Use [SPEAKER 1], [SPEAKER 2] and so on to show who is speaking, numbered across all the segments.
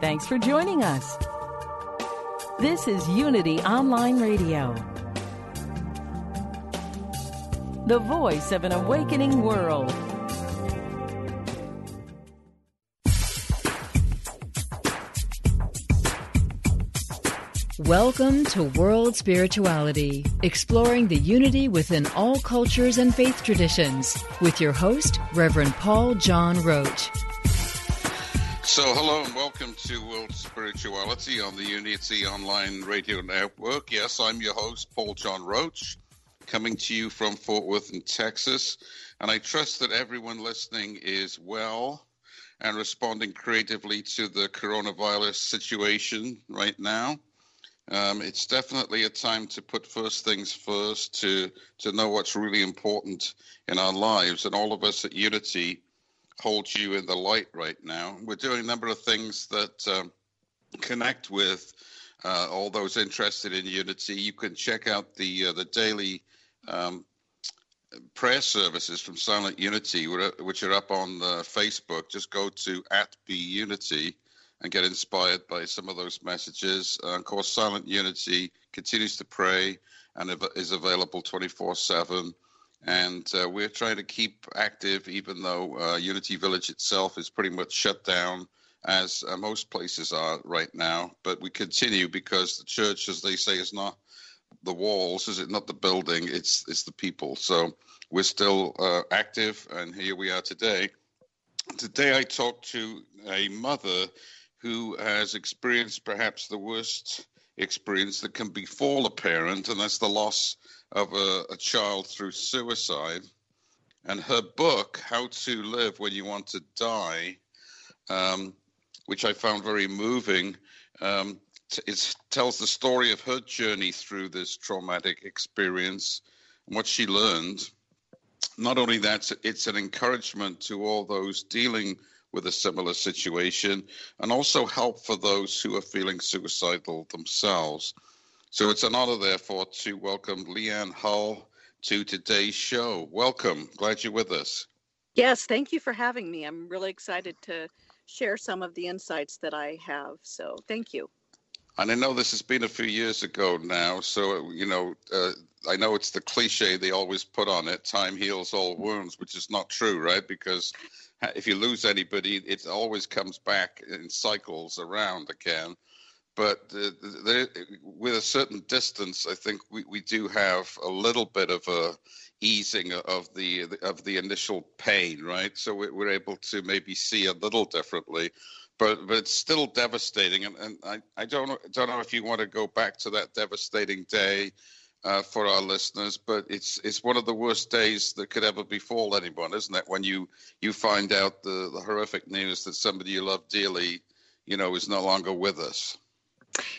[SPEAKER 1] Thanks for joining us. This is Unity Online Radio, the voice of an awakening world. Welcome to World Spirituality, exploring the unity within all cultures and faith traditions, with your host, Reverend Paul John Roach.
[SPEAKER 2] So, hello and welcome to World Spirituality on the Unity Online Radio Network. Yes, I'm your host, Paul John Roach, coming to you from Fort Worth in Texas. And I trust that everyone listening is well and responding creatively to the coronavirus situation right now. Um, it's definitely a time to put first things first, to to know what's really important in our lives, and all of us at Unity hold you in the light right now. We're doing a number of things that um, connect with uh, all those interested in Unity. You can check out the uh, the daily um, prayer services from Silent Unity, which are up on uh, Facebook. Just go to at Be Unity and get inspired by some of those messages. Uh, of course, Silent Unity continues to pray and is available 24 7 and uh, we're trying to keep active even though uh, unity village itself is pretty much shut down as uh, most places are right now. But we continue because the church as they say is not the walls is it not the building it's it's the people. So we're still uh, active and here we are today. Today i talked to a mother who has experienced perhaps the worst experience that can befall a parent and that's the loss of a, a child through suicide. And her book, How to Live When You Want to Die, um, which I found very moving, um, it tells the story of her journey through this traumatic experience and what she learned. Not only that, it's an encouragement to all those dealing with a similar situation and also help for those who are feeling suicidal themselves. So it's an honor, therefore, to welcome LeAnn Hull to today's show. Welcome. Glad you're with us.
[SPEAKER 3] Yes, thank you for having me. I'm really excited to share some of the insights that I have. So thank you.
[SPEAKER 2] And I know this has been a few years ago now. So, you know, uh, I know it's the cliche they always put on it time heals all wounds, which is not true, right? Because if you lose anybody, it always comes back in cycles around again but uh, there, with a certain distance, I think we, we do have a little bit of a easing of the of the initial pain, right? So we're able to maybe see a little differently, but but it's still devastating. And, and I, I don't know, don't know if you want to go back to that devastating day uh, for our listeners, but it's it's one of the worst days that could ever befall anyone, isn't it? When you you find out the, the horrific news that somebody you love dearly, you know, is no longer with us.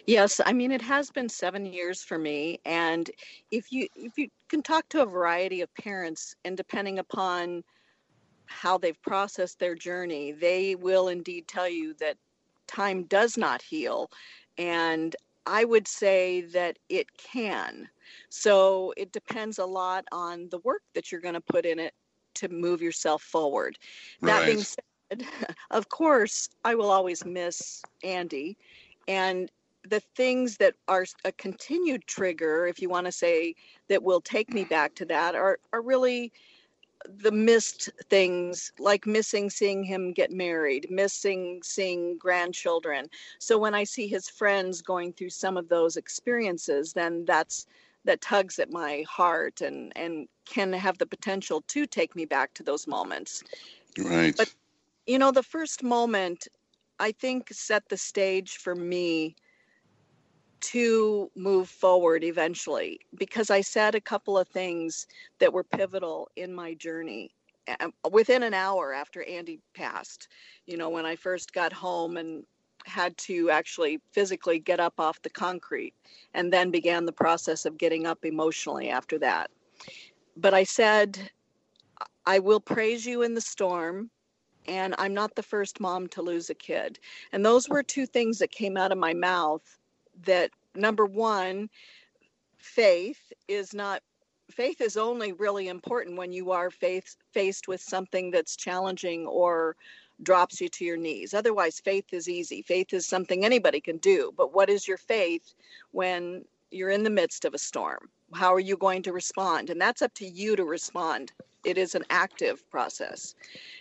[SPEAKER 3] Yes, I mean it has been 7 years for me and if you if you can talk to a variety of parents and depending upon how they've processed their journey, they will indeed tell you that time does not heal and I would say that it can. So it depends a lot on the work that you're going to put in it to move yourself forward. That being said, of course, I will always miss Andy and the things that are a continued trigger, if you want to say that will take me back to that, are are really the missed things like missing seeing him get married, missing seeing grandchildren. So when I see his friends going through some of those experiences, then that's that tugs at my heart and and can have the potential to take me back to those moments.
[SPEAKER 2] Right.
[SPEAKER 3] But you know, the first moment I think set the stage for me to move forward eventually because I said a couple of things that were pivotal in my journey. within an hour after Andy passed. You know, when I first got home and had to actually physically get up off the concrete and then began the process of getting up emotionally after that. But I said, I will praise you in the storm and I'm not the first mom to lose a kid. And those were two things that came out of my mouth that number one, faith is not faith is only really important when you are faith, faced with something that's challenging or drops you to your knees. Otherwise, faith is easy. Faith is something anybody can do. But what is your faith when you're in the midst of a storm? How are you going to respond? And that's up to you to respond it is an active process.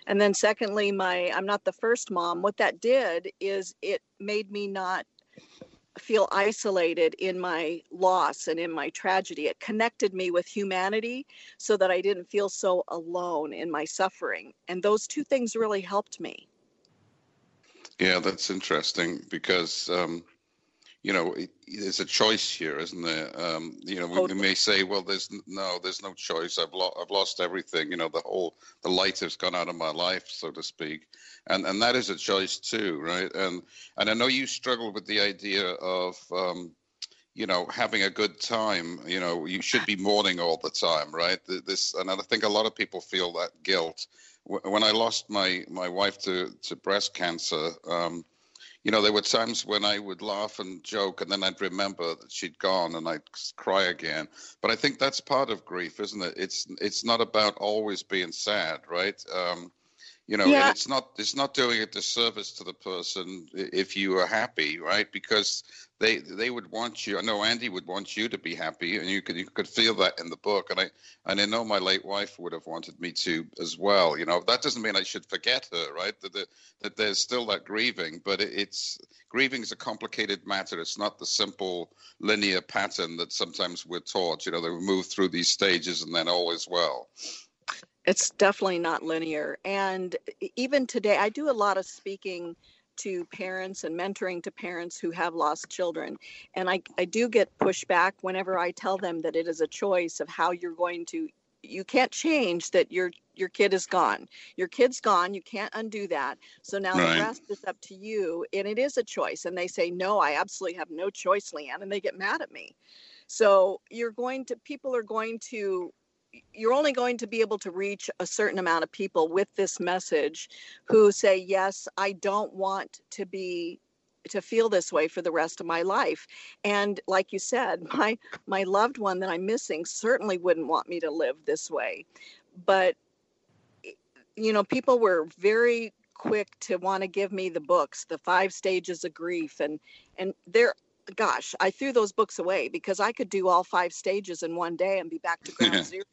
[SPEAKER 3] And then secondly, my I'm not the first mom. What that did is it made me not feel isolated in my loss and in my tragedy. It connected me with humanity so that I didn't feel so alone in my suffering. And those two things really helped me.
[SPEAKER 2] Yeah, that's interesting because um, you know, there's a choice here, isn't there? Um, you know, we, we, may say, well, there's no, there's no choice. I've, lo- I've lost everything. You know, the whole, the light has gone out of my life, so to speak, and and that is a choice too, right? And and I know you struggle with the idea of, um, you know, having a good time. You know, you should be mourning all the time, right? This, and I think a lot of people feel that guilt. When I lost my my wife to to breast cancer. Um, you know, there were times when I would laugh and joke, and then I'd remember that she'd gone, and I'd cry again. But I think that's part of grief, isn't it? It's it's not about always being sad, right? Um, you know, yeah. it's not it's not doing a disservice to the person if you are happy, right? Because they they would want you. I know Andy would want you to be happy, and you could you could feel that in the book. And I and I know my late wife would have wanted me to as well. You know, that doesn't mean I should forget her, right? That that, that there's still that grieving, but it, it's grieving is a complicated matter. It's not the simple linear pattern that sometimes we're taught. You know, they move through these stages and then all is well.
[SPEAKER 3] It's definitely not linear. And even today, I do a lot of speaking to parents and mentoring to parents who have lost children. And I, I do get pushback whenever I tell them that it is a choice of how you're going to you can't change that your your kid is gone. Your kid's gone. You can't undo that. So now right. the rest is up to you. And it is a choice. And they say, No, I absolutely have no choice, LeAnn. And they get mad at me. So you're going to people are going to you're only going to be able to reach a certain amount of people with this message who say yes i don't want to be to feel this way for the rest of my life. And like you said my my loved one that i'm missing certainly wouldn't want me to live this way. But you know people were very quick to want to give me the books the five stages of grief and and they're gosh, I threw those books away because I could do all five stages in one day and be back to ground zero.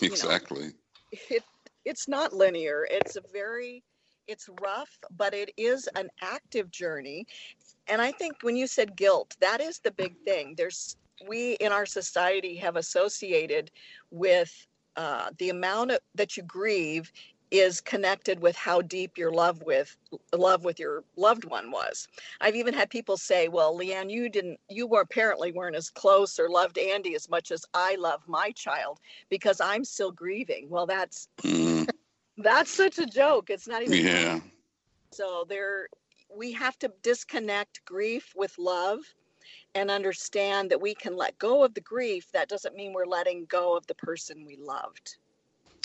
[SPEAKER 2] exactly. Know,
[SPEAKER 3] it, it's not linear. It's a very, it's rough, but it is an active journey. And I think when you said guilt, that is the big thing. There's, we in our society have associated with uh, the amount of, that you grieve is connected with how deep your love with love with your loved one was. I've even had people say, "Well, LeAnn, you didn't you were apparently weren't as close or loved Andy as much as I love my child because I'm still grieving." Well, that's mm. that's such a joke. It's not even
[SPEAKER 2] Yeah. Funny.
[SPEAKER 3] So there we have to disconnect grief with love and understand that we can let go of the grief. That doesn't mean we're letting go of the person we loved.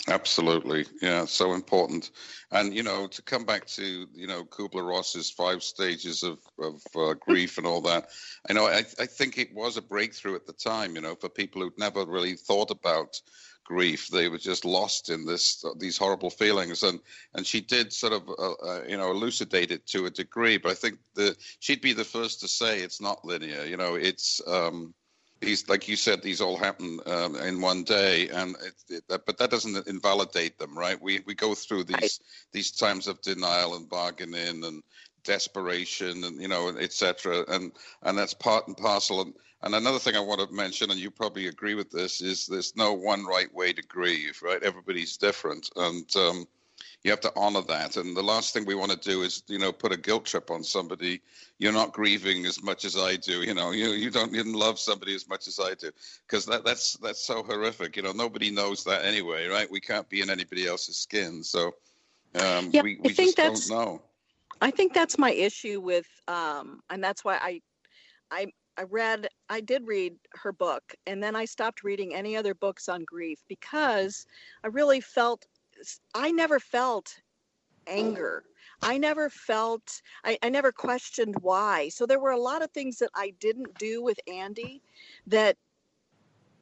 [SPEAKER 2] Absolutely, yeah, so important. And you know, to come back to you know Kubler Ross's five stages of of uh, grief and all that, I know I, I think it was a breakthrough at the time. You know, for people who'd never really thought about grief, they were just lost in this these horrible feelings. And and she did sort of uh, uh, you know elucidate it to a degree. But I think that she'd be the first to say it's not linear. You know, it's um, these, like you said, these all happen um, in one day, and it, it, but that doesn't invalidate them, right? We we go through these right. these times of denial and bargaining and desperation, and you know, etc. And and that's part and parcel. And, and another thing I want to mention, and you probably agree with this, is there's no one right way to grieve, right? Everybody's different, and um, you have to honor that. And the last thing we want to do is, you know, put a guilt trip on somebody. You're not grieving as much as I do. You know, you you don't don't love somebody as much as I do because that that's that's so horrific. You know, nobody knows that anyway, right? We can't be in anybody else's skin, so um,
[SPEAKER 3] yeah,
[SPEAKER 2] we we
[SPEAKER 3] I think
[SPEAKER 2] just
[SPEAKER 3] that's,
[SPEAKER 2] don't know.
[SPEAKER 3] I think that's my issue with, um, and that's why I, I, I read, I did read her book, and then I stopped reading any other books on grief because I really felt, I never felt anger. I never felt, I, I never questioned why. So there were a lot of things that I didn't do with Andy that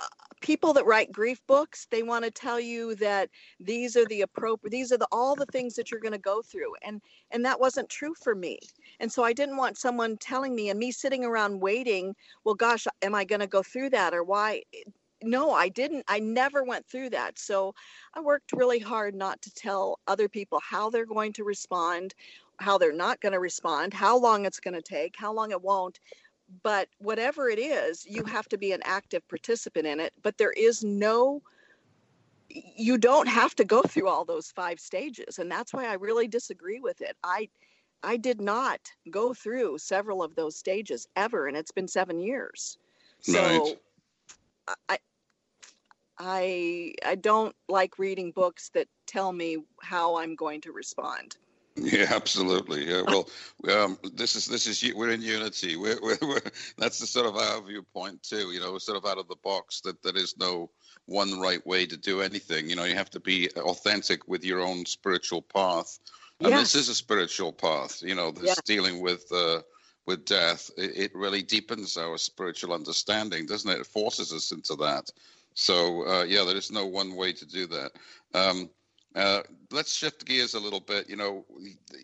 [SPEAKER 3] uh, people that write grief books they want to tell you that these are the appropriate these are the all the things that you're going to go through and and that wasn't true for me and so i didn't want someone telling me and me sitting around waiting well gosh am i going to go through that or why no i didn't i never went through that so i worked really hard not to tell other people how they're going to respond how they're not going to respond how long it's going to take how long it won't but whatever it is you have to be an active participant in it but there is no you don't have to go through all those five stages and that's why i really disagree with it i i did not go through several of those stages ever and it's been seven years so
[SPEAKER 2] Right.
[SPEAKER 3] I i i don't like reading books that tell me how i'm going to respond
[SPEAKER 2] Yeah, absolutely. Yeah, well, um, this is this is we're in unity. We're, we're, we're that's the sort of our viewpoint too. You know, we're sort of out of the box. That there is no one right way to do anything. You know, you have to be authentic with your own spiritual path, and this is a spiritual path. You know, this dealing with uh, with death. It, it really deepens our spiritual understanding, doesn't it? It forces us into that. So uh, yeah, there is no one way to do that. Um, uh, let's shift gears a little bit. You know,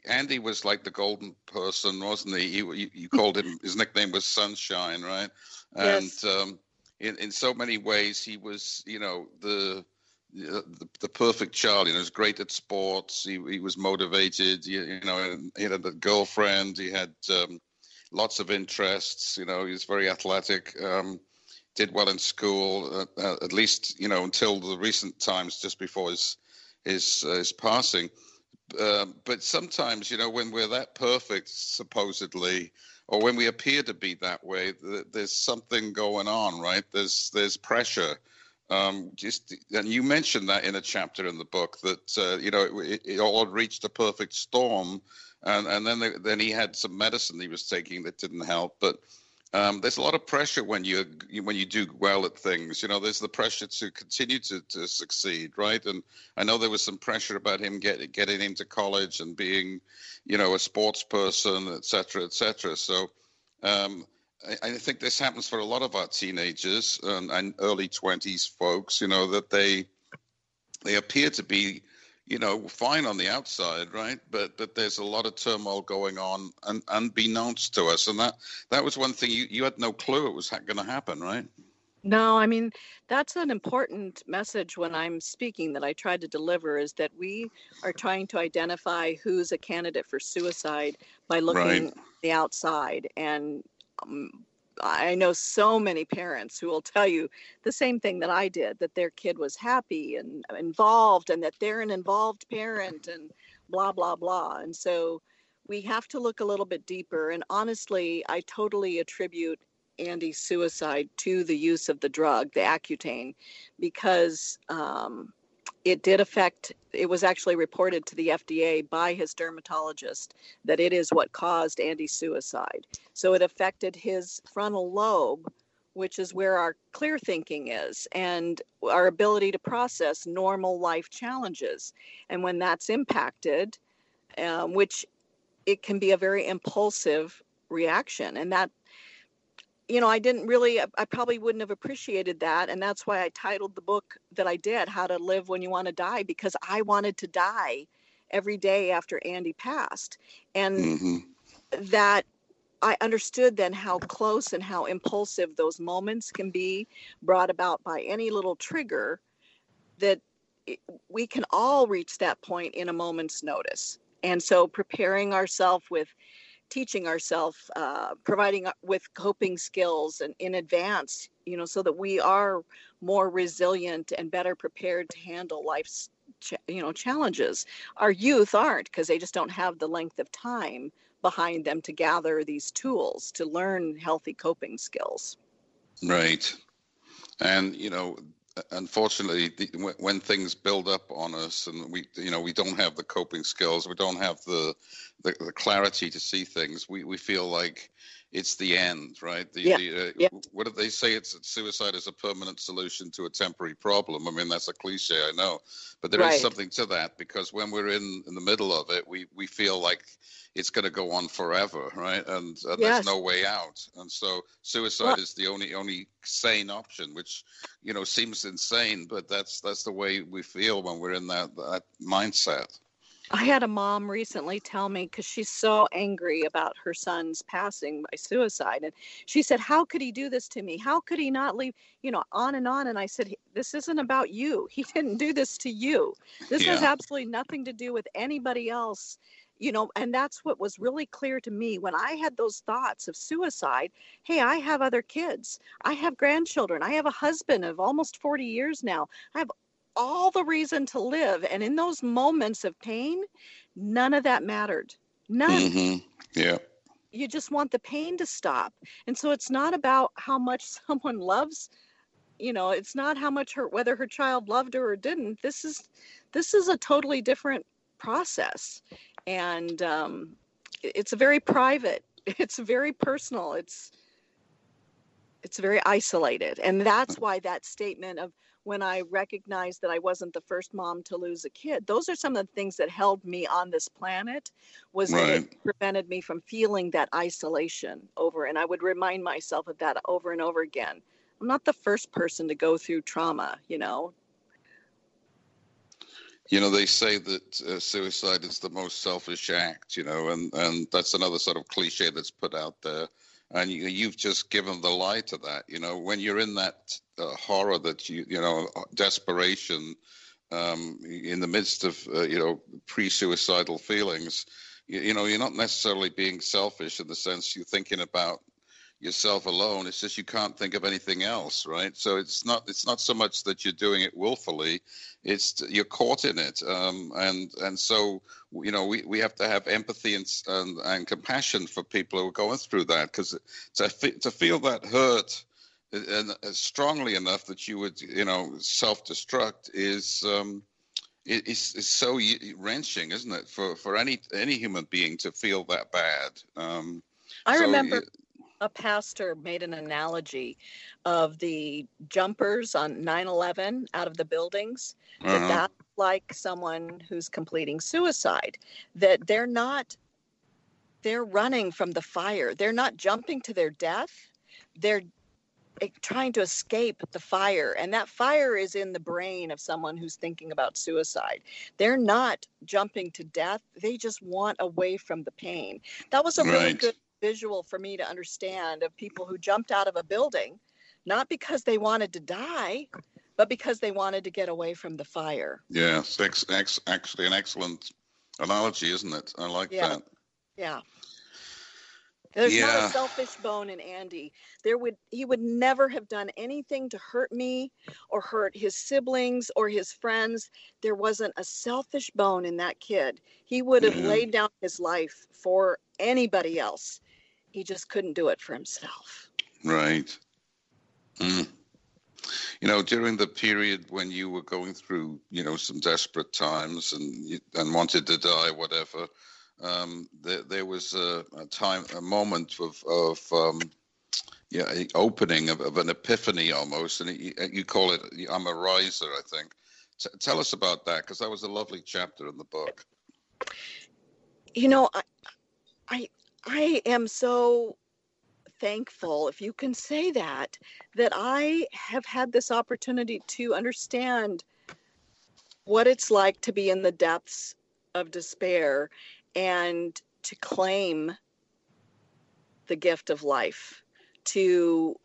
[SPEAKER 2] Andy was like the golden person, wasn't he? You, you, you called him. His nickname was Sunshine, right? And
[SPEAKER 3] Yes.
[SPEAKER 2] um, in in so many ways, he was, you know, the the, the perfect child. You know, he was great at sports. He he was motivated. You, you know, he had a girlfriend. He had um, lots of interests. You know, he's very athletic. Um, did well in school, uh, uh, at least you know until the recent times, just before his his uh, his passing. Um, but sometimes, you know, when we're that perfect, supposedly, or when we appear to be that way, th- there's something going on, right? There's there's pressure. Um, just and you mentioned that in a chapter in the book that uh, you know it, it all reached a perfect storm, and and then the, then he had some medicine he was taking that didn't help, but um, there's a lot of pressure when you when you do well at things. You know, there's the pressure to continue to, to succeed, right? And I know there was some pressure about him get, getting into college and being, you know, a sports person, et cetera, et cetera. So um, I, I think this happens for a lot of our teenagers and, and early 20s folks. You know that they they appear to be you know, fine on the outside, right? But but there's a lot of turmoil going on, un, unbeknownst to us, and that that was one thing you, you had no clue it was ha- going to happen, right?
[SPEAKER 3] No, I mean, that's an important message when I'm speaking that I try to deliver is that we are trying to identify who's a candidate for suicide by looking
[SPEAKER 2] Right.
[SPEAKER 3] the outside. And um, I know so many parents who will tell you the same thing that I did that their kid was happy and involved and that they're an involved parent and blah, blah, blah. And so we have to look a little bit deeper. And honestly, I totally attribute Andy's suicide to the use of the drug, the Accutane, because um, it did affect, it was actually reported to the FDA by his dermatologist that it is what caused Andy's suicide. So it affected his frontal lobe, which is where our clear thinking is and our ability to process normal life challenges. And when that's impacted, um, which it can be a very impulsive reaction, and that you know, I didn't really, I probably wouldn't have appreciated that. And that's why I titled the book that I did, How to Live When You Want to Die, because I wanted to die every day after Andy passed. And
[SPEAKER 2] hmm
[SPEAKER 3] that I understood then how close and how impulsive those moments can be brought about by any little trigger that we can all reach that point in a moment's notice. And so preparing ourselves with teaching ourselves, uh, providing uh, with coping skills and in advance, you know, so that we are more resilient and better prepared to handle life's ch- you know challenges. Our youth aren't because they just don't have the length of time behind them to gather these tools to learn healthy coping skills.
[SPEAKER 2] Right. And you know unfortunately the, when things build up on us and we you know we don't have the coping skills we don't have the the, the clarity to see things we, we feel like it's the end right the,
[SPEAKER 3] yeah.
[SPEAKER 2] The, uh,
[SPEAKER 3] yeah.
[SPEAKER 2] what do they say it's suicide is a permanent solution to a temporary problem i mean that's a cliche i know but there
[SPEAKER 3] right.
[SPEAKER 2] is something to that because when we're in in the middle of it we we feel like it's going to go on forever, right? And, and yes. there's no way out. And so suicide well, is the only only sane option, which you know seems insane, but that's that's the way we feel when we're in that that mindset.
[SPEAKER 3] I had a mom recently tell me because she's so angry about her son's passing by suicide. And she said, How could he do this to me? How could he not leave? You know, on and on. And I said, This isn't about you. He didn't do this to you. This yeah. has absolutely nothing to do with anybody else you know and that's what was really clear to me when i had those thoughts of suicide hey i have other kids i have grandchildren i have a husband of almost 40 years now i have all the reason to live and in those moments of pain none of that mattered. None.
[SPEAKER 2] Mm-hmm. yeah.
[SPEAKER 3] You just want the pain to stop. And so it's not about how much someone loves you know it's not how much her whether her child loved her or didn't. This is this is a totally different process. And um, it's a very private. It's very personal. It's it's very isolated. And that's why that statement of when i recognized that i wasn't the first mom to lose a kid. Those are some of the things that held me on this planet was right. that it prevented me from feeling that isolation over and i would remind myself of that over and over again. I'm not the first person to go through trauma you know?
[SPEAKER 2] You know they say that uh, suicide is the most selfish act you know and and that's another sort of cliche that's put out there and you, you've just given the lie to that you know when you're in that uh, horror that you you know desperation um, in the midst of uh, you know pre-suicidal feelings you, you know you're not necessarily being selfish in the sense you're thinking about yourself alone. It's just you can't think of anything else, right? So it's not it's not so much that you're doing it willfully; it's you're caught in it, um, and and so you know we, we have to have empathy and, and and compassion for people who are going through that because to to feel that hurt and strongly enough that you would you know self-destruct is. Um, it's, it's so wrenching, isn't it, for, for any any human being to feel that bad? Um,
[SPEAKER 3] I so remember a pastor made an analogy of the jumpers on 9-11 out of the buildings uh-huh. that that's like someone who's completing suicide that they're not they're running from the fire. They're not jumping to their death. They're eh, trying to escape the fire. And that fire is in the brain of someone who's thinking about suicide. They're not jumping to death. They just want away from the pain. That was a right. really good visual for me to understand of people who jumped out of a building, not because they wanted to die, but because they wanted to get away from the fire.
[SPEAKER 2] Yeah, it's ex- actually an excellent analogy, isn't it? I like
[SPEAKER 3] yeah.
[SPEAKER 2] that.
[SPEAKER 3] Yeah. There's yeah. not a selfish bone in Andy. There would he would never have done anything to hurt me or hurt his siblings or his friends. There wasn't a selfish bone in that kid. He would have yeah. laid down his life for anybody else he just couldn't do it for himself.
[SPEAKER 2] Right. Mm. You know, during the period when you were going through, you know, some desperate times and and wanted to die, whatever, um, there, there was a, a, time, a moment of, of um, yeah, opening of, of, an epiphany almost, and you, you call it "I'm a riser," I think. T- tell us about that because that was a lovely chapter in the book.
[SPEAKER 3] You know, I, I I am so thankful, if you can say that, that I have had this opportunity to understand what it's like to be in the depths of despair and to claim the gift of life, to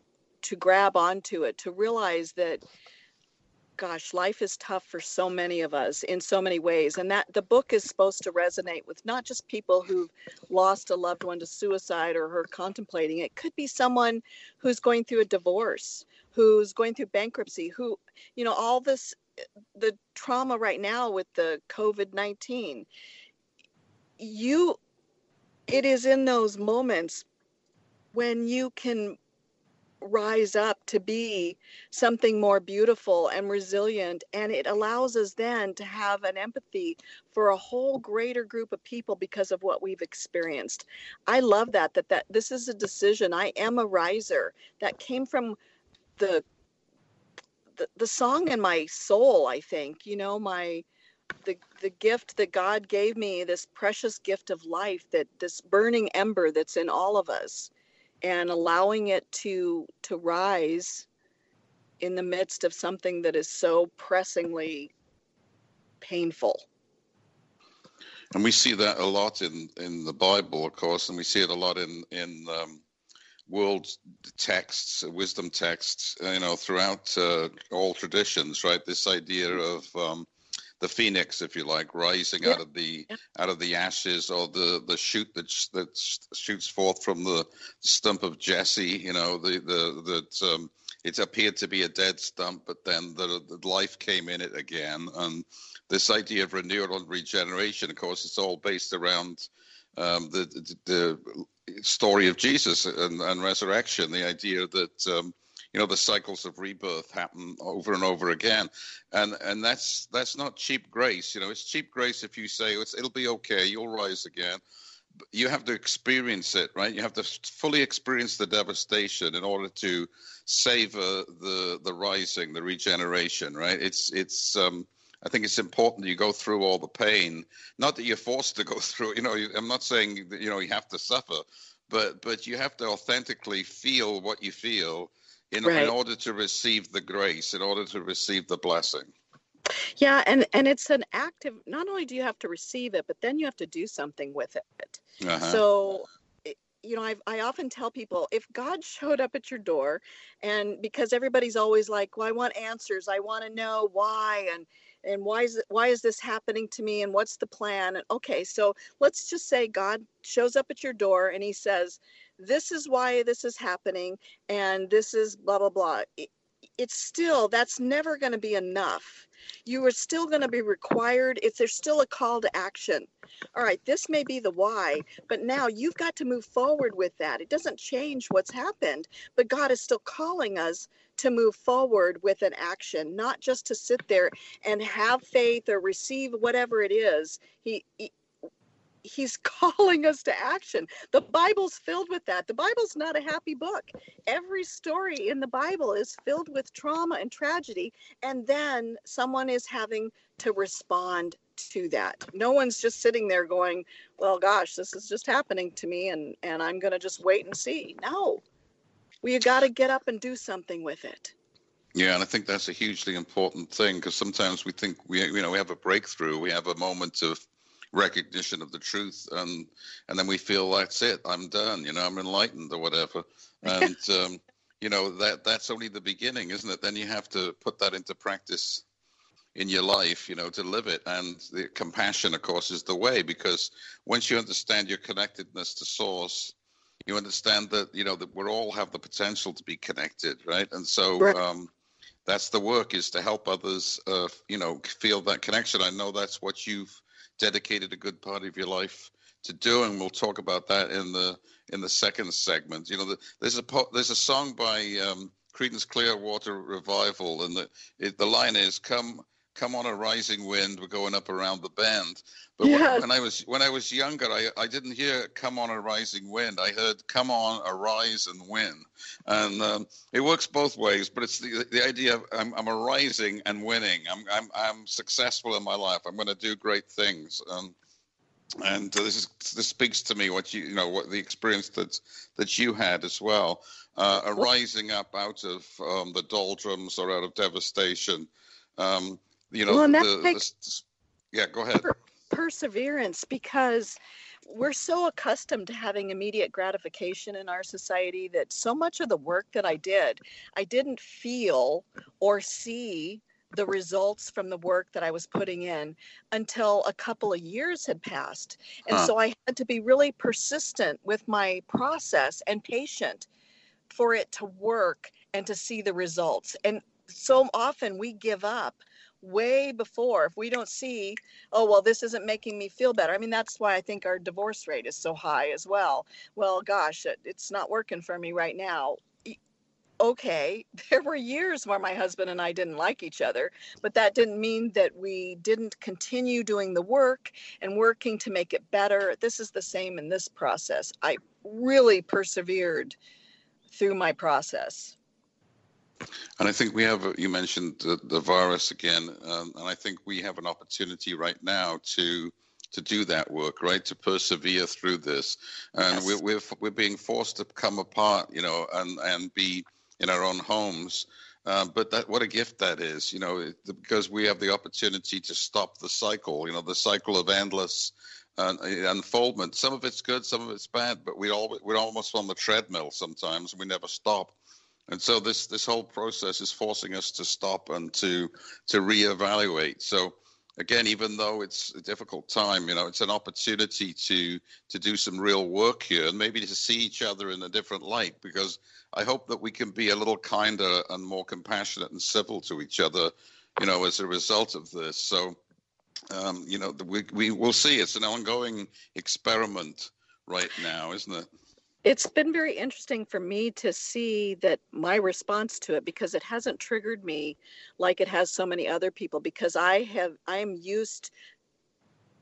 [SPEAKER 3] to grab onto it, to realize that gosh, life is tough for so many of us in so many ways. And that the book is supposed to resonate with not just people who've lost a loved one to suicide or are contemplating. It could be someone who's going through a divorce, who's going through bankruptcy, who, you know, all this the trauma right now with the COVID 19. You, it is in those moments when you can rise up to be something more beautiful and resilient. And it allows us then to have an empathy for a whole greater group of people because of what we've experienced. I love that that that this is a decision. I am a riser that came from the the, the song in my soul i think you know my the the gift that god gave me this precious gift of life that this burning ember that's in all of us and allowing it to to rise in the midst of something that is so pressingly painful.
[SPEAKER 2] And we see that a lot in in the bible of course and we see it a lot in in um, world texts wisdom texts you know throughout uh, all traditions right? This idea of um, the phoenix, if you like, rising yeah. out of the yeah. out of the ashes, or the the shoot that that shoots forth from the stump of Jesse. You know, the the that um, it appeared to be a dead stump, but then the, the life came in it again. And this idea of renewal and regeneration, of course, it's all based around um, the, the, the story of Jesus and, and resurrection. The idea that um, you know the cycles of rebirth happen over and over again and and that's that's not cheap grace you know it's cheap grace if you say it's, it'll be okay you'll rise again you have to experience it right you have to fully experience the devastation in order to savor the the rising the regeneration right it's it's um I think it's important that you go through all the pain. Not that you're forced to go through. You know, I'm not saying that you know you have to suffer, but but you have to authentically feel what you feel in, right. in order to receive the grace, in order to receive the blessing.
[SPEAKER 3] Yeah, and and it's an active. Not only do you have to receive it, but then you have to do something with it. Uh-huh. So you know, I, I often tell people if God showed up at your door, and because everybody's always like, well, I want answers, I want to know why, and and why is why is this happening to me, and what's the plan? And okay, so let's just say God shows up at your door and He says, this is why this is happening and this is blah blah blah. It's still that's never going to be enough. You are still going to be required if there's still a call to action. All right this may be the why but now you've got to move forward with that. It doesn't change what's happened but god is still calling us to move forward with an action not just to sit there and have faith or receive whatever it is. He, he he's calling us to action. The Bible's filled with that. The Bible's not a happy book. Every story in the Bible is filled with trauma and tragedy, and then someone is having to respond to that. No one's just sitting there going, "Well, gosh, this is just happening to me and and I'm going to just wait and see." No. We got to get up and do something with it.
[SPEAKER 2] Yeah, and I think that's a hugely important thing because sometimes we think we you know we have a breakthrough, we have a moment of recognition of the truth and and then we feel that's it i'm done you know i'm enlightened or whatever. And um, you know that that's only the beginning isn't it? Then you have to put that into practice in your life you know to live it. And the compassion of course is the way because once you understand your connectedness to source you understand that you know that we all have the potential to be connected right? And so right. um that's the work is to help others uh, you know feel that connection. I know that's what you've dedicated a good part of your life to do, and we'll talk about that in the in the second segment. You know, the, there's a there's a song by um, Creedence Clearwater Revival, and the it, the line is "Come." Come on a rising wind, we're going up around the bend. But yes. when, when, I was when I was younger, I, I didn't hear "Come on a rising wind." I heard "Come on, arise and win," and um, it works both ways. But it's the the idea of I'm, I'm arising and winning. I'm I'm I'm successful in my life. I'm going to do great things. Um, and this is this speaks to me what you you know what the experience that that you had as well, uh, arising up out of um, the doldrums or out of devastation. Um, you know, well, the, takes, the, yeah, go ahead. Per-
[SPEAKER 3] perseverance because we're so accustomed to having immediate gratification in our society that so much of the work that I did, I didn't feel or see the results from the work that I was putting in until a couple of years had passed. And huh. so I had to be really persistent with my process and patient for it to work and to see the results. And so often we give up way before. If we don't see, oh, well, this isn't making me feel better. I mean, that's why I think our divorce rate is so high as well. Well, gosh, it, it's not working for me right now. Okay, there were years where my husband and I didn't like each other, but that didn't mean that we didn't continue doing the work and working to make it better. This is the same in this process. I really persevered through my process.
[SPEAKER 2] And I think we have, you mentioned the, the virus again, um, and I think we have an opportunity right now to to do that work, right? To persevere through this, and yes. we're, we're we're being forced to come apart, you know, and and be in our own homes. Uh, but that what a gift that is, you know, because we have the opportunity to stop the cycle, you know, the cycle of endless uh, unfoldment. Some of it's good, some of it's bad, but we all we're almost on the treadmill sometimes. We never stop. And so this this whole process is forcing us to stop and to to reevaluate. So again, even though it's a difficult time, you know, it's an opportunity to to do some real work here and maybe to see each other in a different light. Because I hope that we can be a little kinder and more compassionate and civil to each other, you know, as a result of this. So, um, you know, we we will see. It's an ongoing experiment right now, isn't it?
[SPEAKER 3] It's been very interesting for me to see that my response to it because it hasn't triggered me like it has so many other people because i have i am used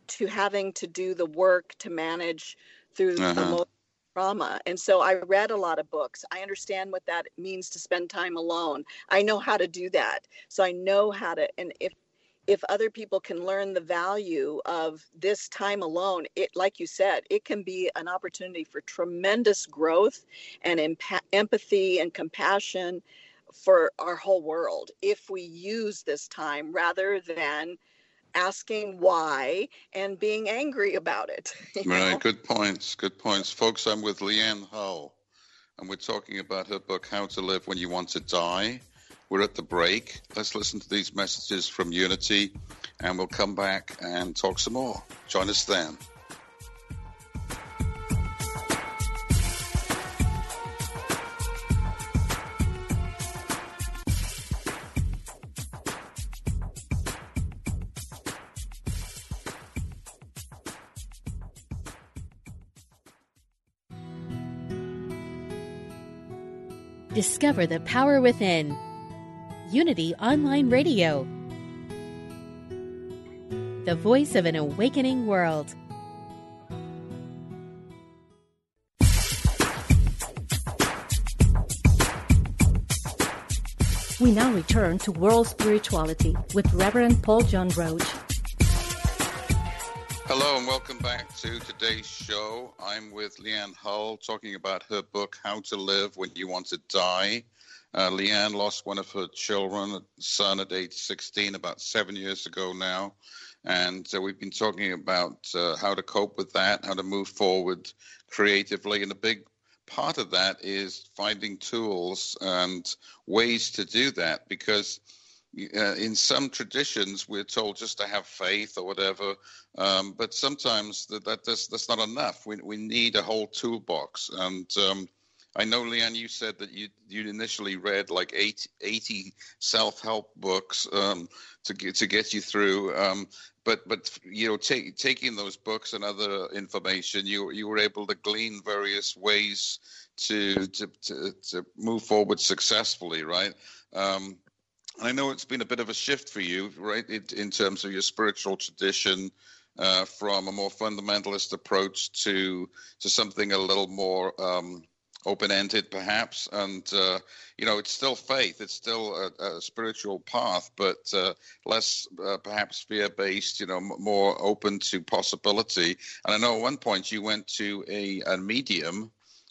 [SPEAKER 3] to having to do the work to manage through uh-huh. the trauma. And so i read a lot of books. I understand what that means to spend time alone. I know how to do that. So i know how to and if if other people can learn the value of this time alone it like you said it can be an opportunity for tremendous growth and empa- empathy and compassion for our whole world if we use this time rather than asking why and being angry about it
[SPEAKER 2] right know? good points good points folks i'm with leanne hull and we're talking about her book how to live when you want to die we're at the break. Let's listen to these messages from Unity and we'll come back and talk some more. Join us then.
[SPEAKER 4] Discover the power within Unity Online Radio, the voice of an awakening world.
[SPEAKER 5] We now return to World Spirituality with Reverend Paul John Roach.
[SPEAKER 2] Hello and welcome back to today's show. I'm with LeAnn Hull talking about her book, How to Live When You Want to Die. Uh, LeAnn lost one of her children, son at age 16, about seven years ago now. And uh, we've been talking about uh, how to cope with that, how to move forward creatively. And a big part of that is finding tools and ways to do that because. Uh, in some traditions, we're told just to have faith or whatever, um, but sometimes that, that that's, that's not enough. We, we need a whole toolbox, and um, I know, LeAnn, you said that you you initially read like 80, 80 self-help books um, to get to get you through. Um, but but you know, take, taking those books and other information, you you were able to glean various ways to to to, to move forward successfully, right? Um, I know it's been a bit of a shift for you, right, it, in terms of your spiritual tradition. Uh, from a more fundamentalist approach to to something a little more um, open-ended perhaps and uh, you know it's still faith it's still a, a spiritual path but uh, less uh, perhaps fear-based you know m- more open to possibility. And i know at one point you went to a, a medium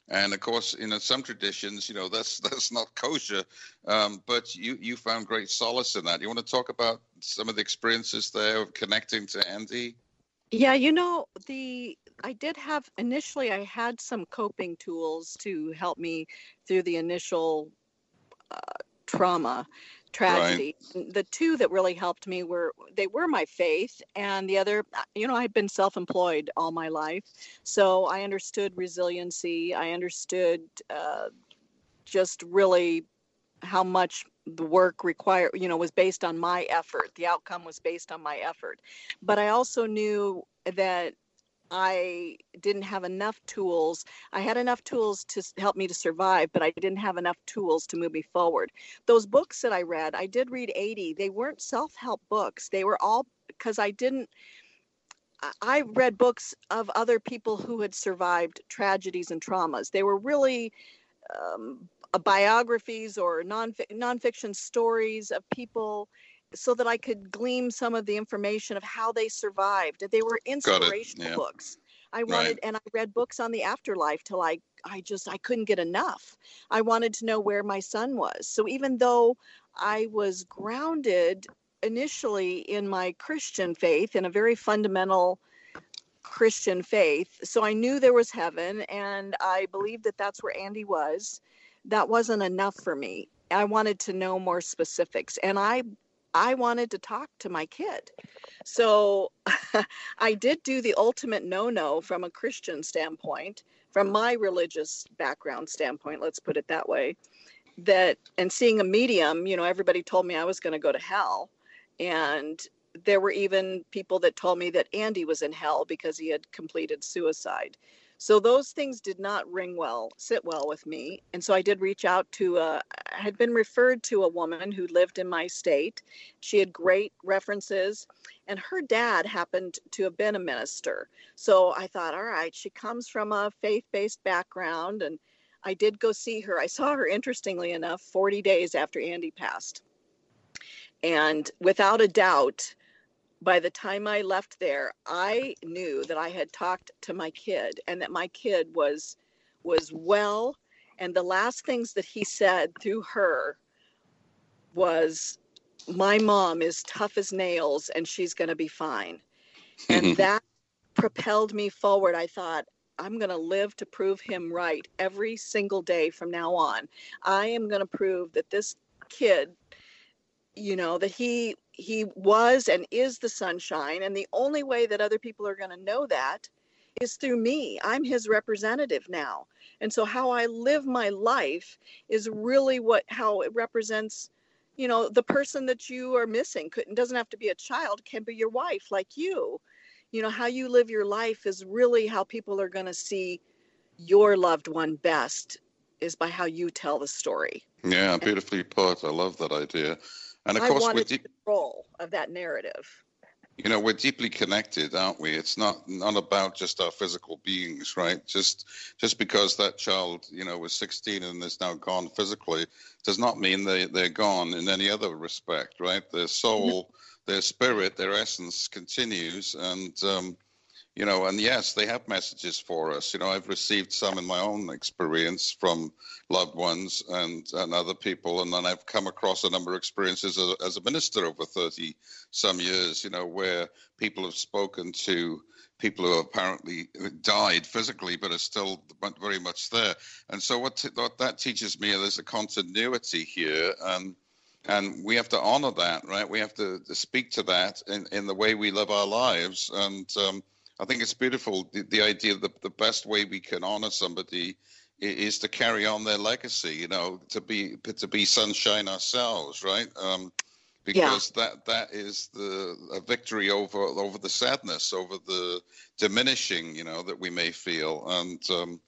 [SPEAKER 2] and of course in some traditions you know that's that's not kosher um, but you you found great solace in that. You want to talk about some of the experiences there of connecting to andy
[SPEAKER 3] yeah, you know, the I did have initially I had some coping tools to help me through the initial uh, trauma tragedy. Right. The two that really helped me were they were my faith and the other uh, you know I've been self-employed all my life. So I understood resiliency, I understood uh, just really how much the work required you know was based on my effort the outcome was based on my effort but i also knew that I didn't have enough tools. I had enough tools to help me to survive, but I didn't have enough tools to move me forward. Those books that I read, I did read 80. They weren't self help books. They were all because I didn't. I read books of other people who had survived tragedies and traumas. They were really um, Uh, biographies or non nonfiction stories of people so that I could glean some of the information of how they survived. They were inspirational yeah. books. I wanted, right. and I read books on the afterlife till I, I just, I couldn't get enough. I wanted to know where my son was. So even though I was grounded initially in my Christian faith, in a very fundamental Christian faith, so I knew there was heaven, and I believed that that's where Andy was. That wasn't enough for me. I wanted to know more specifics, and I I wanted to talk to my kid. So I did do the ultimate no no from a Christian standpoint, from my religious background standpoint, let's put it that way. That and seeing a medium, you know, everybody told me I was going to go to hell. And there were even people that told me that Andy was in hell because he had completed suicide. So those things did not ring well, sit well with me. And so I did reach out to, a, I had been referred to a woman who lived in my state. She had great references, and her dad happened to have been a minister. So I thought, all right, she comes from a faith based background. And I did go see her. I saw her, interestingly enough, 40 days after Andy passed. And without a doubt, by the time I left there, I knew that I had talked to my kid and that my kid was was well. And the last things that he said through her was, My mom is tough as nails and she's going to be fine. and that propelled me forward. I thought, I'm going to live to prove him right every single day from now on. I am going to prove that this kid you know that he he was and is the sunshine and the only way that other people are going to know that is through me. I'm his representative now. And so how i live my life is really what how it represents you know the person that you are missing. Couldn't doesn't have to be a child can be your wife like you. You know how you live your life is really how people are going to see your loved one best is by how you tell the story.
[SPEAKER 2] Yeah beautifully put. I love that idea and of
[SPEAKER 3] I
[SPEAKER 2] course,
[SPEAKER 3] wanted deep, control of that narrative.
[SPEAKER 2] You know, we're deeply connected, aren't we? It's not not about just our physical beings, right? Just just because that child, you know, was 16 and is now gone physically, does not mean they they're gone in any other respect, right? Their soul, mm-hmm. their spirit, their essence continues, and um, you know, and yes, they have messages for us. You know, I've received some in my own experience from loved ones and, and other people, and then I've come across a number of experiences as, as a minister over 30 some years, you know, where people have spoken to people who have apparently died physically but are still very much there. And so what, t- what that teaches me, is there's a continuity here, and and we have to honor that, right? We have to, to speak to that in, in the way we live our lives, and um, I think it's beautiful the, the idea that the best way we can honor somebody is to carry on their legacy. You know, to be to be sunshine ourselves, right? Um, because yeah. that that is the a victory over over the sadness, over the diminishing, you know, that we may feel, and um,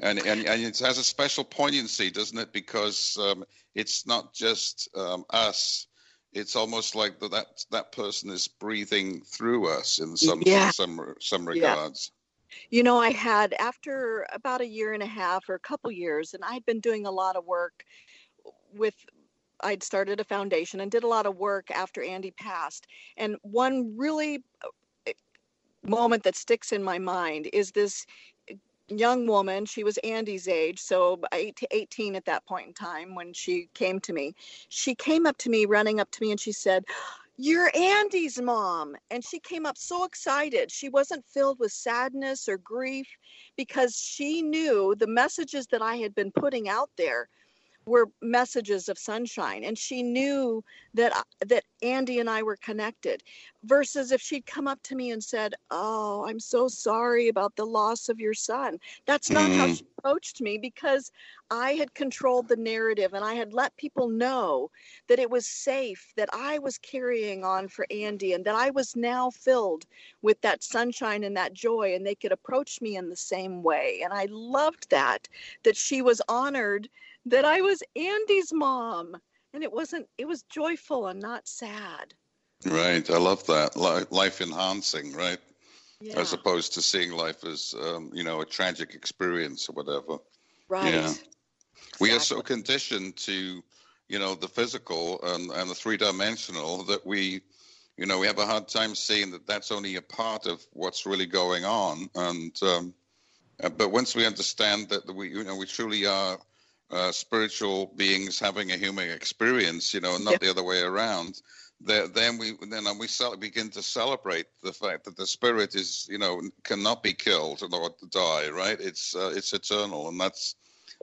[SPEAKER 2] and and and it has a special poignancy, doesn't it? Because um, it's not just um, us it's almost like that that, that person is breathing through us in some yeah. some some regards. Yeah.
[SPEAKER 3] You know, I had after about a year and a half or a couple years, and I'd been doing a lot of work with. I'd started a foundation and did a lot of work after Andy passed. And one really uh, moment that sticks in my mind is this young woman. She was Andy's age, so 18 at that point in time when she came to me. She came up to me, running up to me, and she said, You're Andy's mom. And she came up so excited. She wasn't filled with sadness or grief because she knew the messages that I had been putting out there were messages of sunshine and she knew that that Andy and I were connected. Versus if she'd come up to me and said, Oh, I'm so sorry about the loss of your son. That's not mm. how she approached me because I had controlled the narrative and I had let people know that it was safe, that I was carrying on for Andy and that I was now filled with that sunshine and that joy and they could approach me in the same way. And I loved that, that she was honored that I was Andy's mom. And it wasn't it was joyful and not sad.
[SPEAKER 2] Right. I love that. Life enhancing right? Yeah. as opposed to seeing life as um, you know a tragic experience or whatever.
[SPEAKER 3] Right. Yeah.
[SPEAKER 2] Exactly. we are so conditioned to you know the physical and, and the three-dimensional that we you know we have a hard time seeing that that's only a part of what's really going on. And um, uh, but once we understand that we you know we truly are uh, spiritual beings having a human experience, you know, not the other way around. then we then we begin to celebrate the fact that the spirit is, you know, cannot be killed or die. Right? It's uh, it's eternal, and that's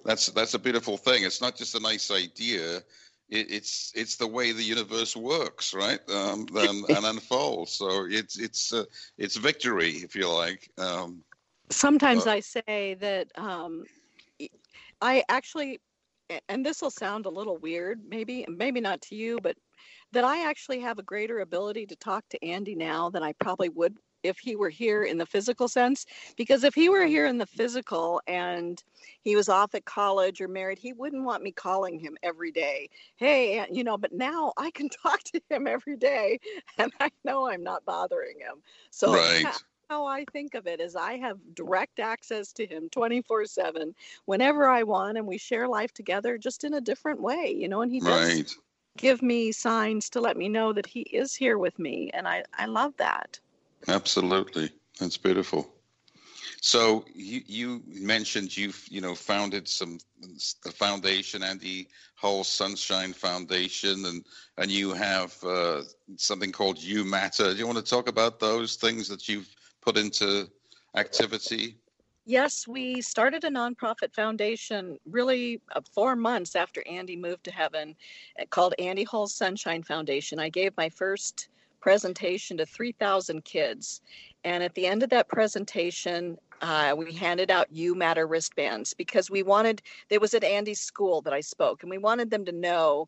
[SPEAKER 2] that's that's a beautiful thing. It's not just a nice idea. It, it's it's the way the universe works, right? Um, and, and unfolds. So it's it's uh, it's victory, if you like. Um,
[SPEAKER 3] Sometimes I say that um, I actually, and this will sound a little weird, maybe, maybe not to you, but that I actually have a greater ability to talk to Andy now than I probably would if he were here in the physical sense. Because if he were here in the physical and he was off at college or married, he wouldn't want me calling him every day. Hey, you know, but now I can talk to him every day and I know I'm not bothering him. So
[SPEAKER 2] right
[SPEAKER 3] how I think of it is I have direct access to him 24/7 whenever I want and we share life together just in a different way, you know, and he does right. give me signs to let me know that he is here with me and I I love that.
[SPEAKER 2] Absolutely. That's beautiful. So you, you mentioned you've you know founded some the foundation and the whole Sunshine Foundation, and and you have uh, something called You Matter. Do you want to talk about those things that you've put into activity?
[SPEAKER 3] Yes, we started a nonprofit foundation really uh, four months after Andy moved to heaven uh, called Andy Hull Sunshine Foundation. I gave my first presentation to 3,000 kids. And at the end of that presentation, uh, we handed out You Matter wristbands because we wanted, it was at Andy's school that I spoke, and we wanted them to know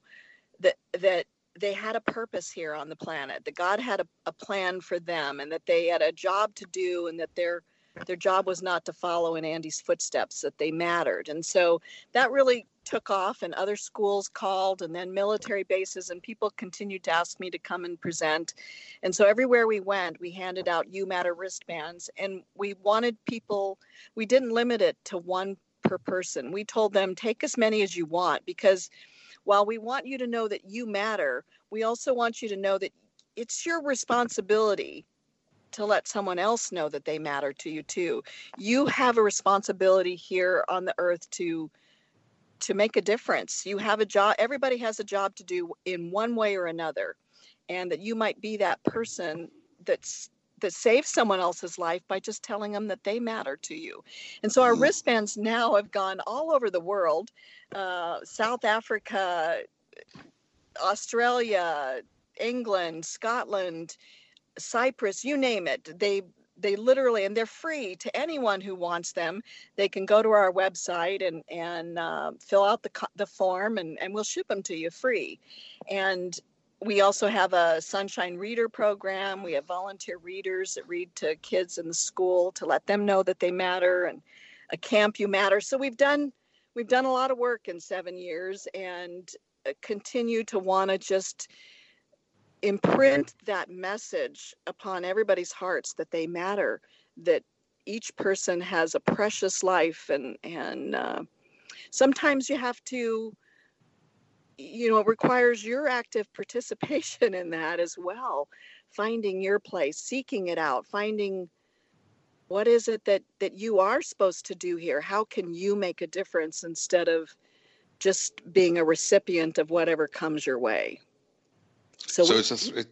[SPEAKER 3] that, that they had a purpose here on the planet that god had a, a plan for them and that they had a job to do and that their their job was not to follow in andy's footsteps that they mattered. And so that really took off and other schools called and then military bases and people continued to ask me to come and present. And so everywhere we went we handed out you matter wristbands and we wanted people we didn't limit it to one per person. We told them take as many as you want because while we want you to know that you matter, we also want you to know that it's your responsibility to let someone else know that they matter to you too. You have a responsibility here on the earth to to make a difference. You have a job everybody has a job to do in one way or another. And that you might be that person that's that saves someone else's life by just telling them that they matter to you. And so our mm-hmm. wristbands now have gone all over the world uh, South Africa, Australia, England, Scotland, Cyprus, you name it. They they literally and they're free to anyone who wants them. They can go to our website and and uh, fill out the the form and and we'll ship them to you free. And we also have a sunshine reader program. We have volunteer readers that read to kids in the school to let them know that they matter and a camp you matter. So we've done we've done a lot of work in seven years and uh, continue to want to just imprint that message upon everybody's hearts that they matter that each person has a precious life and and uh, sometimes you have to you know, it requires your active participation in that as well. Finding your place, seeking it out, finding what is it that that you are supposed to do here? How can you make a difference instead of just being a recipient of whatever comes your way?
[SPEAKER 2] So, so it's a, it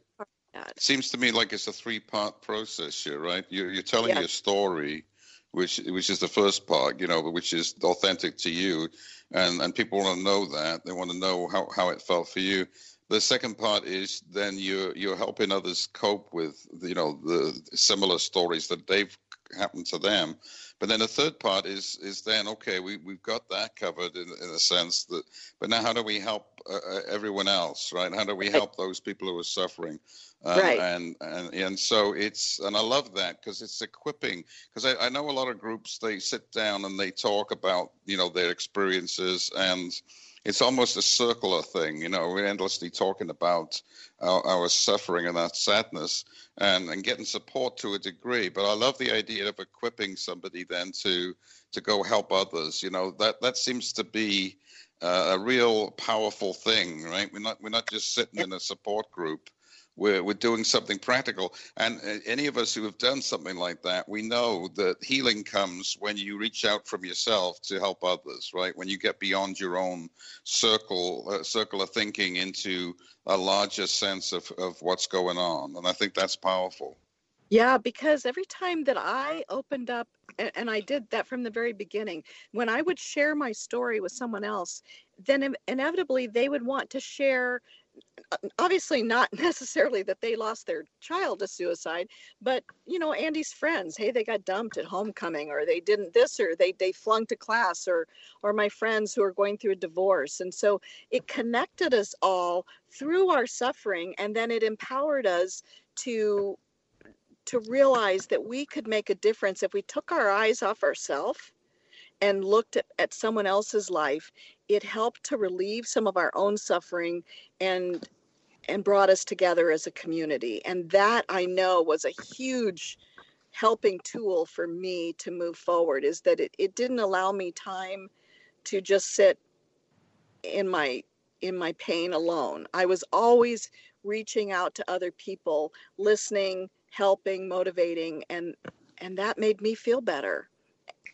[SPEAKER 2] seems to me like it's a three-part process here, right? You're, you're telling yes. your story, which which is the first part, you know, which is authentic to you. And and people want to know that. They want to know how, how it felt for you. The second part is then you're you're helping others cope with you know the similar stories that they've happened to them. But then the third part is is then okay we we've got that covered in, in a sense that but now how do we help uh, uh everyone else right? How do we help those people who are suffering?
[SPEAKER 3] Um, right.
[SPEAKER 2] and and and so it's and I love that because it's equipping because I, I know a lot of groups they sit down and they talk about you know their experiences and it's almost a circular thing. You know, we're endlessly talking about our, our suffering and our sadness and, and getting support to a degree. But I love the idea of equipping somebody then to to go help others. You know, that that seems to be uh, a real powerful thing, right? We're not we're not just sitting in a support group we're, we're doing something practical. And uh, any of us who have done something like that, we know that healing comes when you reach out from yourself to help others, right? When you get beyond your own circle, uh, circle of thinking into a larger sense of, of what's going on. And I think that's powerful.
[SPEAKER 3] Yeah, because every time that I opened up, and I did that from the very beginning, when I would share my story with someone else, then inevitably they would want to share obviously not necessarily that they lost their child to suicide but you know andy's friends hey they got dumped at homecoming or they didn't this or they they flunked a class or or my friends who are going through a divorce. And so it connected us all through our suffering and then it empowered us to to realize that we could make a difference if we took our eyes off ourselves and looked at, at someone else's life it helped to relieve some of our own suffering and and brought us together as a community. And that i know was a huge helping tool for me to move forward is that it, it didn't allow me time to just sit in my in my pain alone. I was always reaching out to other people listening helping motivating and and that made me feel better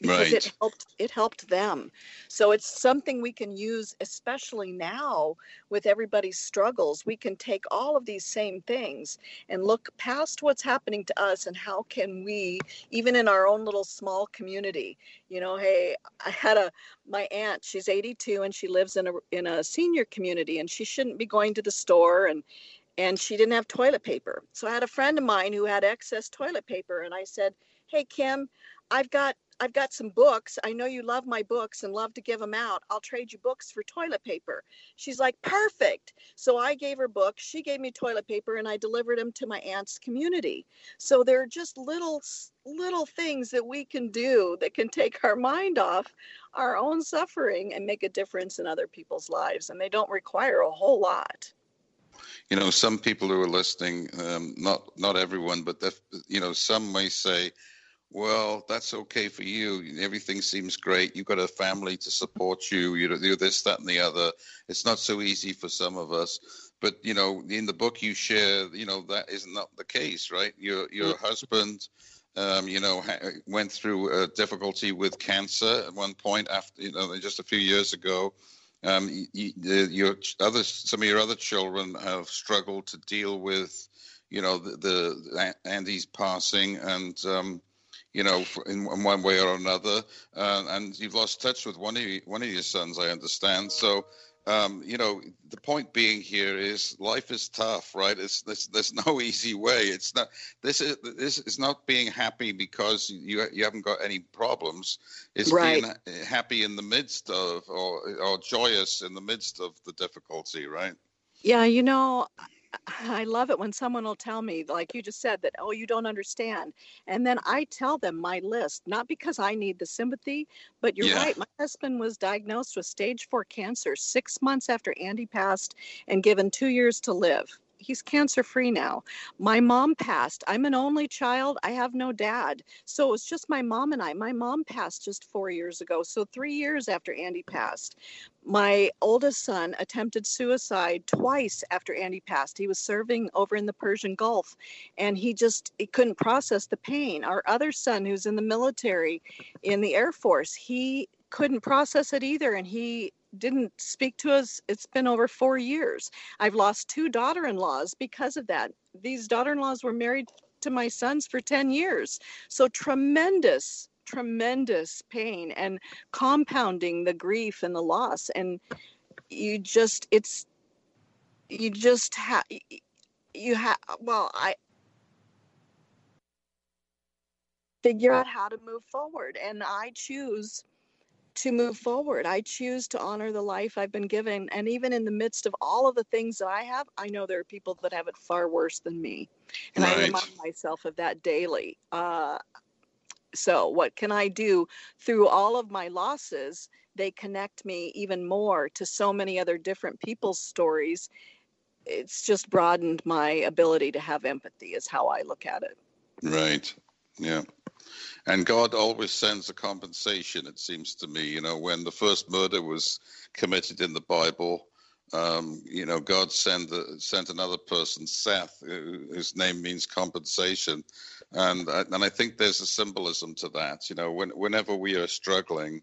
[SPEAKER 3] because
[SPEAKER 2] right.
[SPEAKER 3] it helped it helped them. So it's something we can use especially now with everybody's struggles. We can take all of these same things and look past what's happening to us and how can we even in our own little small community you know hey i had a my aunt she's 82 and she lives in a in a senior community and she shouldn't be going to the store and and she didn't have toilet paper. So i had a friend of mine who had excess toilet paper and i said hey kim I've got I've got some books. I know you love my books and love to give them out. I'll trade you books for toilet paper. She's like, perfect. So I gave her books. She gave me toilet paper and I delivered them to my aunt's community. So there are just little, little things that we can do that can take our mind off our own suffering and make a difference in other people's lives. And they don't require a whole lot
[SPEAKER 2] you know some people who are listening um, not not everyone but you know some may say well, that's okay for you. Everything seems great. You've got a family to support you. You do this, that, and the other. It's not so easy for some of us. But you know, in the book you share, you know that is not the case, right? Your your mm. husband, um, you know, ha- went through a difficulty with cancer at one point after, you know, just a few years ago. Um, you, your other some of your other children have struggled to deal with, you know, the, the Andy's passing and. Um, you know, in, in one way or another. Uh, and you've lost touch with one of you, one of your sons, I understand. So, um, you know, the point being here is life is tough, right? It's there's, there's no easy way. It's not this is this is not being happy because you you haven't got any problems. It's
[SPEAKER 3] right.
[SPEAKER 2] being happy in the midst of or or joyous in the midst of the difficulty, right?
[SPEAKER 3] Yeah, you know, I love it when someone will tell me, like you just said, that, oh, you don't understand. And then I tell them my list, not because I need the sympathy, but you're yeah. right. My husband was diagnosed with stage four cancer six months after Andy passed and given two years to live he's cancer free now. My mom passed. I'm an only child. I have no dad. So it was just my mom and I. My mom passed just four years ago. So three years after Andy passed. My oldest son attempted suicide twice after Andy passed. He was serving over in the Persian Gulf and he just he couldn't process the pain. Our other son, who's in the military in the Air Force, he couldn't process it either and he didn't speak to us. It's been over four years. I've lost two daughter in laws because of that. These daughter in laws were married to my sons for 10 years. So tremendous, tremendous pain and compounding the grief and the loss. And you just, it's, you just have you have well i figure out how to move forward and i choose to move forward. I choose to honor the life i've been given and even in the midst of all of the things that i have i know there are people that have it far worse than me and right. i remind myself of that daily. Uh, so what can i do through all of my losses? They connect me even more to so many other different people's stories. It's just broadened my ability to have empathy is how i look at it.
[SPEAKER 2] Right. Yeah and god always sends a compensation it seems to me you know when the first murder was committed in the bible um, you know, God sent sent another person, Seth, whose name means compensation, and and I think there's a symbolism to that. You know, when, whenever we are struggling,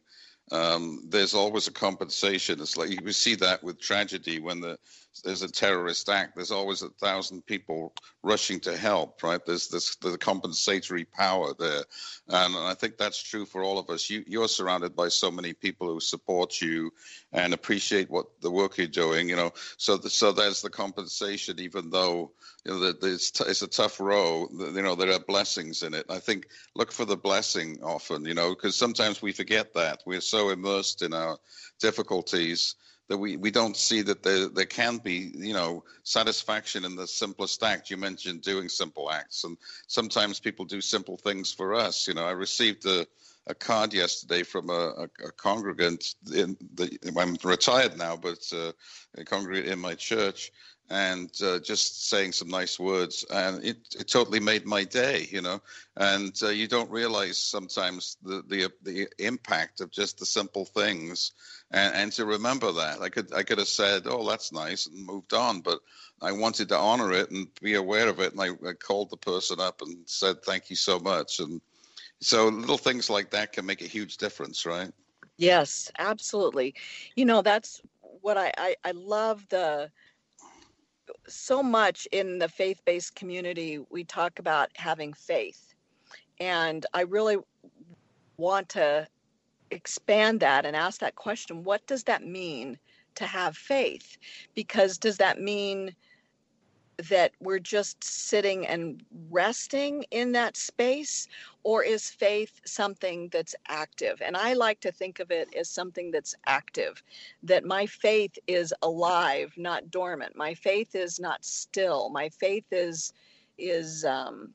[SPEAKER 2] um, there's always a compensation. It's like you see that with tragedy when the, there's a terrorist act. There's always a thousand people rushing to help, right? There's this the compensatory power there, and I think that's true for all of us. You you're surrounded by so many people who support you and appreciate what the work you're doing. You know, so the, so there's the compensation, even though you know it's, t- it's a tough row. You know, there are blessings in it. I think look for the blessing often. You know, because sometimes we forget that we're so immersed in our difficulties that we, we don't see that there, there can be, you know, satisfaction in the simplest act. You mentioned doing simple acts, and sometimes people do simple things for us. You know, I received a, a card yesterday from a, a, a congregant in the, I'm retired now, but uh, a congregant in my church, and uh, just saying some nice words, and it, it totally made my day, you know. And uh, you don't realize sometimes the, the the impact of just the simple things, and, and to remember that. I could I could have said, "Oh, that's nice," and moved on, but I wanted to honor it and be aware of it, and I, I called the person up and said, "Thank you so much." And so little things like that can make a huge difference, right?
[SPEAKER 3] Yes, absolutely. You know, that's what I I, I love the so much in the faith based community, we talk about having faith. And I really want to expand that and ask that question what does that mean to have faith? Because does that mean that we're just sitting and resting in that space? Or is faith something that's active? And i like to think of it as something that's active that my faith is alive not dormant. My faith is not still. My faith is is um,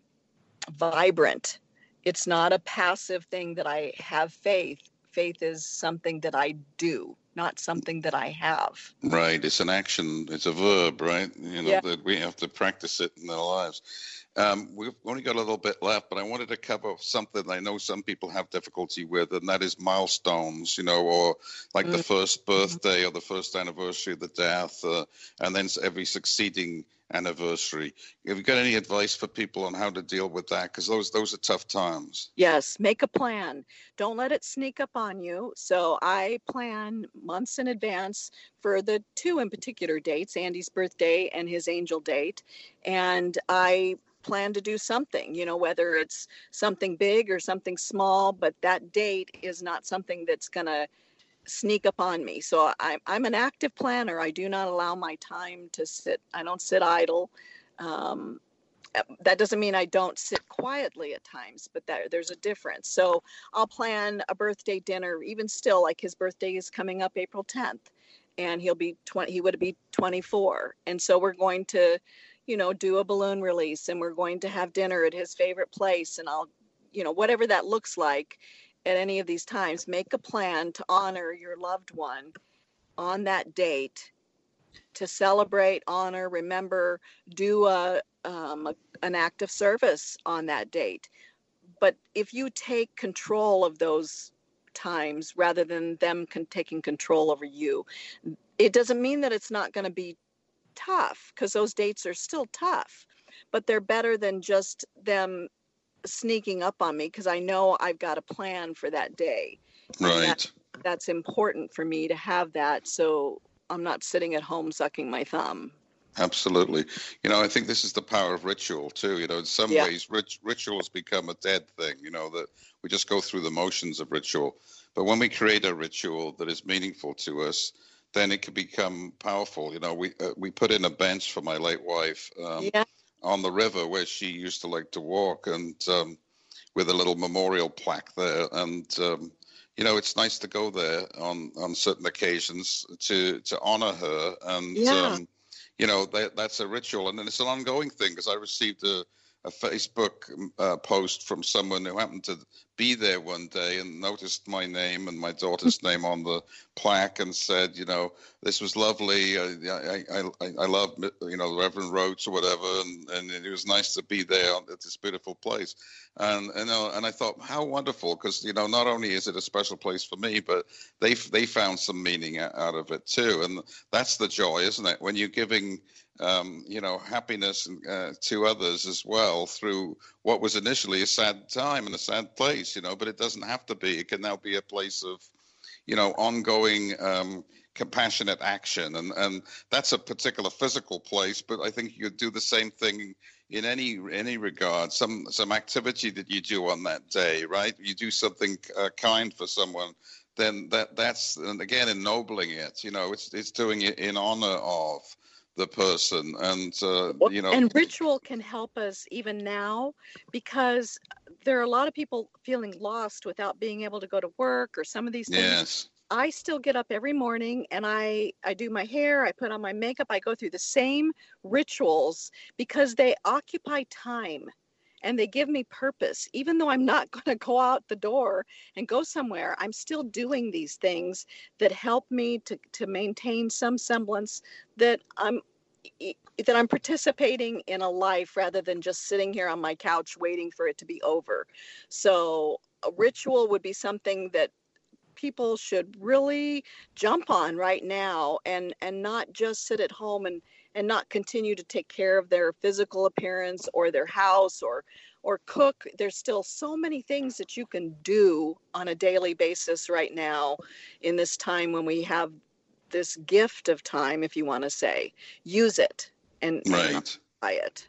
[SPEAKER 3] vibrant. It's not a passive thing that i have faith. Faith is something that i do not something that I have.
[SPEAKER 2] Right. It's an action. It's a verb, right? You know, yeah. that we have to practice it in our lives. Um, we've only got a little bit left, but I wanted to cover something I know some people have difficulty with, and that is milestones, you know, or like mm-hmm. the first birthday or the first anniversary of the death, uh, and then every succeeding anniversary. Have you got any advice for people on how to deal with that? Because those those are tough times.
[SPEAKER 3] Yes, make a plan. Don't let it sneak up on you. So I plan months in advance for the two in particular dates, Andy's birthday and his angel date, and I plan to do something, you know, whether it's something big or something small, but that date is not something that's going to sneak up on me. So I'm, I'm an active planner. I do not allow my time to sit, I don't sit idle. Um, Uh, that doesn't mean I don't sit quietly at times, but that, there's a difference. So I'll plan a birthday dinner, even still, like his birthday is coming up April 10th, and he'll be 20, he would be 24. And so we're going to, you know, do a balloon release and we're going to have dinner at his favorite place. And I'll, you know, whatever that looks like at any of these times, make a plan to honor your loved one on that date to celebrate, honor, remember, do a, um, a, an act of service on that date. But if you take control of those times rather than them con- taking control over you, it doesn't mean that it's not going to be tough because those dates are still tough, but they're better than just them sneaking up on me because I know I've got a plan for that day.
[SPEAKER 2] Right. That,
[SPEAKER 3] that's important for me to have that so I'm not sitting at home sucking my thumb.
[SPEAKER 2] Absolutely. You know, I think this is the power of ritual too. You know, in some yeah. ways, rit- has become a dead thing, you know, that we just go through the motions of ritual. But when we create a ritual that is meaningful to us, then it could become powerful. You know, we uh, we put in a bench for my late wife um,
[SPEAKER 3] Yeah.
[SPEAKER 2] on the river where she used to like to walk, and um, with a little memorial plaque there. And um, you know, it's nice to go there on on certain occasions to to honor her. And
[SPEAKER 3] Yeah.
[SPEAKER 2] You know, that that's a ritual, and then it's an ongoing thing because I received a a Facebook uh, post from someone who happened to be there one day and noticed my name and my daughter's name on the plaque and said, you know, this was lovely. I I I, I love you know Reverend Rhodes or whatever, and, and it was nice to be there at this beautiful place. And and uh, and I thought how wonderful because you know not only is it a special place for me, but they they found some meaning out of it too, and that's the joy, isn't it? When you're giving um, you know, happiness uh, to others as well through what was initially a sad time and a sad place, you know, but it doesn't have to be. It can now be a place of, you know, ongoing um, compassionate action. And, and that's a particular physical place, but I think you could do the same thing in any any regard. Some some activity that you do on that day, right? You do something uh, kind for someone then that that's and again ennobling it you know it's it's doing it in honor of the person and uh, you know
[SPEAKER 3] and ritual can help us even now because there are a lot of people feeling lost without being able to go to work or some of these things.
[SPEAKER 2] Yes.
[SPEAKER 3] I still get up every morning and i i do my hair i put on my makeup i go through the same rituals because they occupy time and they give me purpose. Even though i'm not going to go out the door and go somewhere i'm still doing these things that help me to to maintain some semblance that i'm that i'm participating in a life rather than just sitting here on my couch waiting for it to be over. So a ritual would be something that people should really jump on right now and and not just sit at home and and not continue to take care of their physical appearance or their house or or cook. There's still so many things that you can do on a daily basis right now in this time when we have this gift of time if you want to say. Use it and,
[SPEAKER 2] right.
[SPEAKER 3] buy it.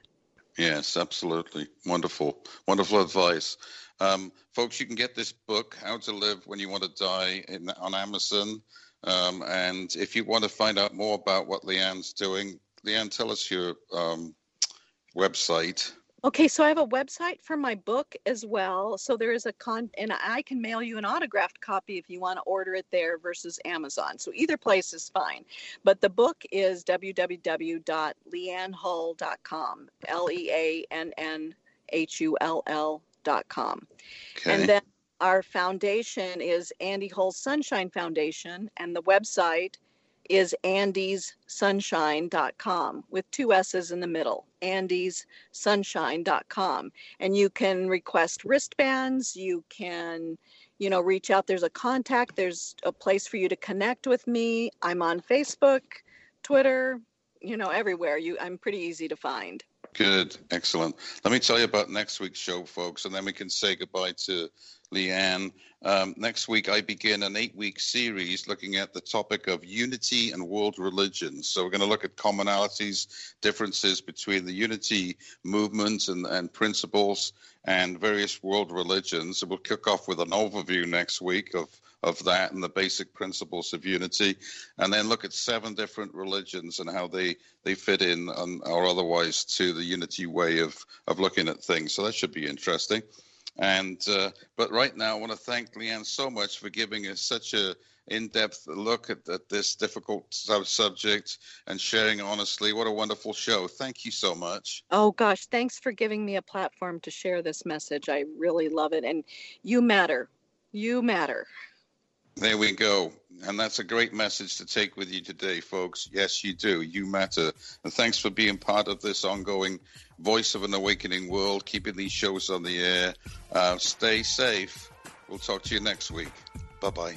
[SPEAKER 2] Yes absolutely. Wonderful. Wonderful advice. Um, folks you can get this book how to live when you want to die in, on amazon. Um, and if you want to find out more about what LeAnn's doing LeAnn tell us your um, website
[SPEAKER 3] Okay, so I have a website for my book as well. So there is a con, and I can mail you an autographed copy if you want to order it there versus Amazon. So either place is fine. But the book is www.leannhull.com, L E A N N H U L L.com.
[SPEAKER 2] okay
[SPEAKER 3] And then our foundation is Andy Hull Sunshine Foundation, and the website is andyssunshine.com with two S's in the middle, andyssunshine.com. And you can request wristbands, you can, you know, reach out. There's a contact, there's a place for you to connect with me. I'm on Facebook, Twitter, you know, everywhere. You I'm pretty easy to find.
[SPEAKER 2] Good, excellent. Let me tell you about next week's show, folks, and then we can say goodbye to LeAnn. Um, next week, I begin an eight week series looking at the topic of unity and world religions. So, we're going to look at commonalities, differences between the unity movement and, and principles and various world religions. We'll kick off with an overview next week of of that and the basic principles of unity, and then look at seven different religions and how they they fit in um, or otherwise to the unity way of of looking at things. So that should be interesting. And uh, but right now, I want to thank LeAnn so much for giving us such a in-depth look at, at this difficult sub- subject and sharing honestly. What a wonderful show! Thank you so much.
[SPEAKER 3] Oh gosh, thanks for giving me a platform to share this message. I really love it. And you matter. You matter.
[SPEAKER 2] There we go. And that's a great message to take with you today, folks. Yes, you do. You matter. And thanks for being part of this ongoing Voice of an Awakening World, keeping these shows on the air. Uh, stay safe. We'll talk to you next week. Bye bye.